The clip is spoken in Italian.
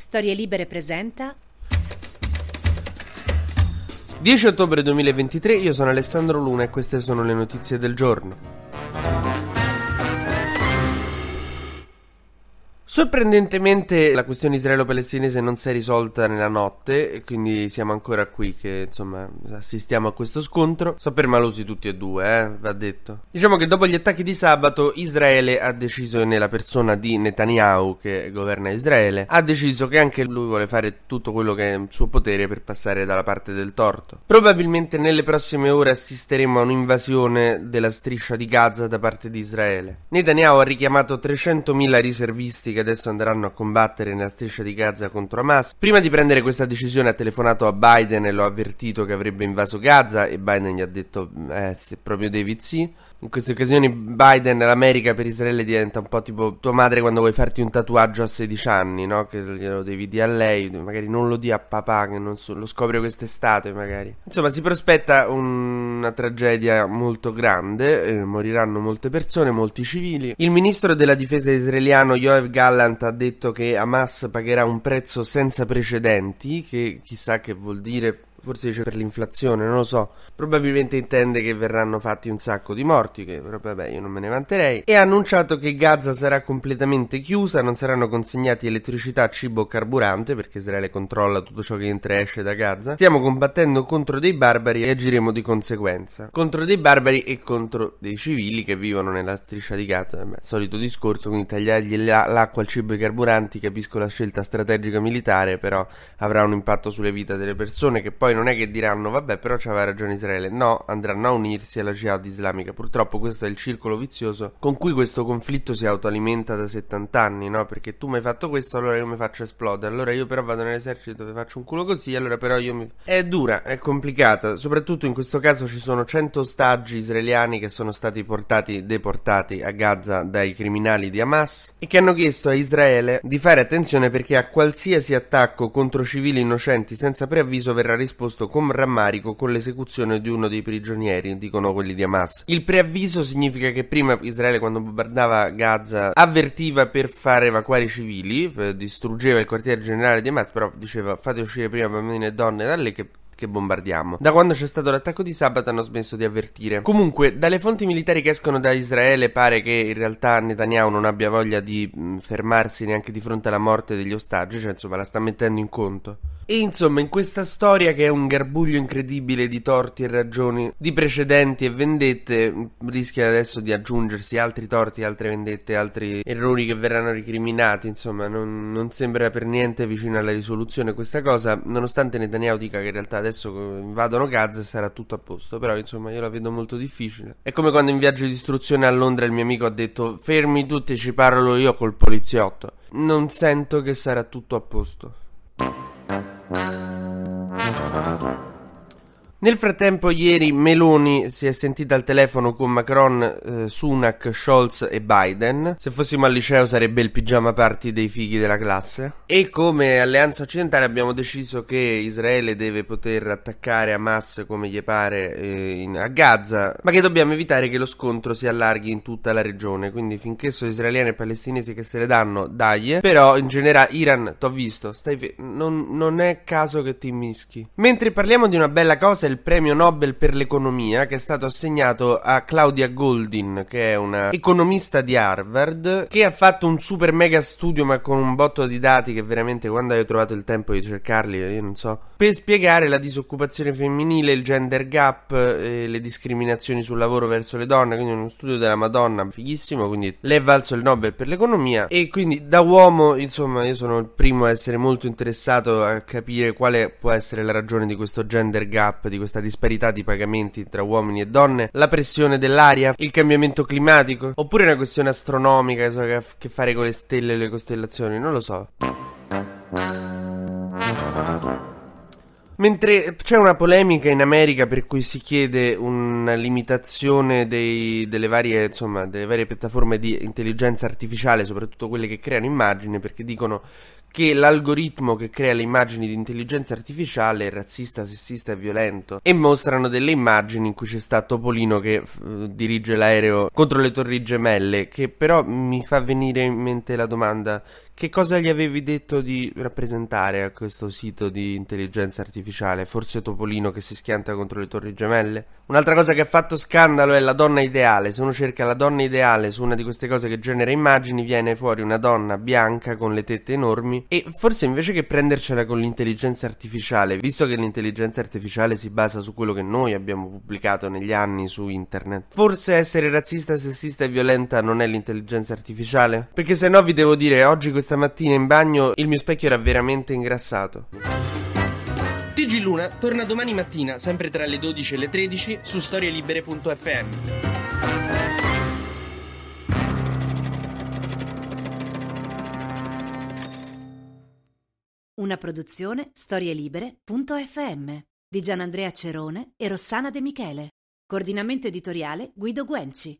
Storie Libere presenta 10 ottobre 2023, io sono Alessandro Luna e queste sono le notizie del giorno. Sorprendentemente la questione israelo-palestinese non si è risolta nella notte quindi siamo ancora qui che insomma assistiamo a questo scontro. Sono permalosi tutti e due, eh, va detto. Diciamo che dopo gli attacchi di sabato Israele ha deciso nella persona di Netanyahu che governa Israele, ha deciso che anche lui vuole fare tutto quello che è in suo potere per passare dalla parte del torto. Probabilmente nelle prossime ore assisteremo a un'invasione della striscia di Gaza da parte di Israele. Netanyahu ha richiamato 300.000 riservisti che adesso andranno a combattere nella striscia di Gaza contro Hamas. Prima di prendere questa decisione ha telefonato a Biden e lo ha avvertito che avrebbe invaso Gaza e Biden gli ha detto eh, se proprio David sì. In queste occasioni Biden, l'America per Israele diventa un po' tipo tua madre quando vuoi farti un tatuaggio a 16 anni, no? Che glielo devi dire a lei, magari non lo dia a papà, che non so, lo scopre quest'estate magari. Insomma, si prospetta una tragedia molto grande, eh, moriranno molte persone, molti civili. Il ministro della difesa israeliano Yoav Gallant ha detto che Hamas pagherà un prezzo senza precedenti, che chissà che vuol dire forse dice per l'inflazione, non lo so. Probabilmente intende che verranno fatti un sacco di morti, che però vabbè io non me ne vanterei. E ha annunciato che Gaza sarà completamente chiusa, non saranno consegnati elettricità, cibo o carburante, perché Israele controlla tutto ciò che entra e esce da Gaza. Stiamo combattendo contro dei barbari e agiremo di conseguenza. Contro dei barbari e contro dei civili che vivono nella striscia di Gaza. Vabbè, solito discorso, quindi tagliargli l'acqua, il cibo e i carburanti, capisco la scelta strategica militare, però avrà un impatto sulle vite delle persone che poi non è che diranno vabbè però c'aveva ragione Israele, no, andranno a unirsi alla jihad islamica. Purtroppo questo è il circolo vizioso con cui questo conflitto si autoalimenta da 70 anni, no? Perché tu mi hai fatto questo, allora io mi faccio esplodere, allora io però vado nell'esercito e faccio un culo così, allora però io mi... È dura, è complicata, soprattutto in questo caso ci sono 100 ostaggi israeliani che sono stati portati, deportati a Gaza dai criminali di Hamas e che hanno chiesto a Israele di fare attenzione perché a qualsiasi attacco contro civili innocenti senza preavviso verrà risposto risposto con rammarico con l'esecuzione di uno dei prigionieri, dicono quelli di Hamas. Il preavviso significa che prima Israele quando bombardava Gaza avvertiva per fare evacuare i civili, distruggeva il quartiere generale di Hamas, però diceva fate uscire prima bambini e donne da lì che che bombardiamo. Da quando c'è stato l'attacco di sabato hanno smesso di avvertire. Comunque, dalle fonti militari che escono da Israele pare che in realtà Netanyahu non abbia voglia di mh, fermarsi neanche di fronte alla morte degli ostaggi, cioè insomma la sta mettendo in conto. E insomma, in questa storia che è un garbuglio incredibile di torti e ragioni, di precedenti e vendette, rischia adesso di aggiungersi altri torti, altre vendette, altri errori che verranno ricriminati. Insomma, non, non sembra per niente vicino alla risoluzione questa cosa, nonostante Netanyahu dica che in realtà adesso invadono Gaza e sarà tutto a posto. Però, insomma, io la vedo molto difficile. È come quando in viaggio di istruzione a Londra il mio amico ha detto: Fermi tutti, ci parlo io col poliziotto. Non sento che sarà tutto a posto. Thank you. Nel frattempo, ieri Meloni si è sentita al telefono con Macron, eh, Sunak, Scholz e Biden. Se fossimo al liceo sarebbe il pigiama party dei fighi della classe. E come alleanza occidentale abbiamo deciso che Israele deve poter attaccare Hamas come gli pare eh, in, a Gaza, ma che dobbiamo evitare che lo scontro si allarghi in tutta la regione. Quindi finché sono israeliani e palestinesi che se le danno, dai. Però in generale, Iran, t'ho visto, stai non, non è caso che ti mischi. Mentre parliamo di una bella cosa il premio Nobel per l'economia che è stato assegnato a Claudia Goldin, che è una economista di Harvard, che ha fatto un super mega studio ma con un botto di dati che veramente quando hai trovato il tempo di cercarli, io non so, per spiegare la disoccupazione femminile, il gender gap, e le discriminazioni sul lavoro verso le donne, quindi uno studio della Madonna fighissimo, quindi le è valso il Nobel per l'economia. E quindi da uomo, insomma, io sono il primo a essere molto interessato a capire quale può essere la ragione di questo gender gap, di questa disparità di pagamenti tra uomini e donne, la pressione dell'aria, il cambiamento climatico, oppure una questione astronomica che ha a che fare con le stelle e le costellazioni, non lo so. Mentre c'è una polemica in America per cui si chiede una limitazione dei, delle, varie, insomma, delle varie piattaforme di intelligenza artificiale, soprattutto quelle che creano immagini, perché dicono che l'algoritmo che crea le immagini di intelligenza artificiale è razzista, sessista e violento. E mostrano delle immagini in cui c'è sta Topolino che uh, dirige l'aereo contro le torri gemelle che però mi fa venire in mente la domanda che cosa gli avevi detto di rappresentare a questo sito di intelligenza artificiale? Forse Topolino che si schianta contro le torri gemelle? Un'altra cosa che ha fatto scandalo è la donna ideale. Se uno cerca la donna ideale su una di queste cose che genera immagini, viene fuori una donna bianca con le tette enormi. E forse invece che prendercela con l'intelligenza artificiale, visto che l'intelligenza artificiale si basa su quello che noi abbiamo pubblicato negli anni su internet, forse essere razzista, sessista e violenta non è l'intelligenza artificiale? Perché se no vi devo dire, oggi questa stamattina in bagno il mio specchio era veramente ingrassato. TG Luna torna domani mattina, sempre tra le 12 e le 13, su storielibere.fm. Una produzione storielibere.fm di Gianandrea Cerone e Rossana De Michele. Coordinamento editoriale Guido Guenci.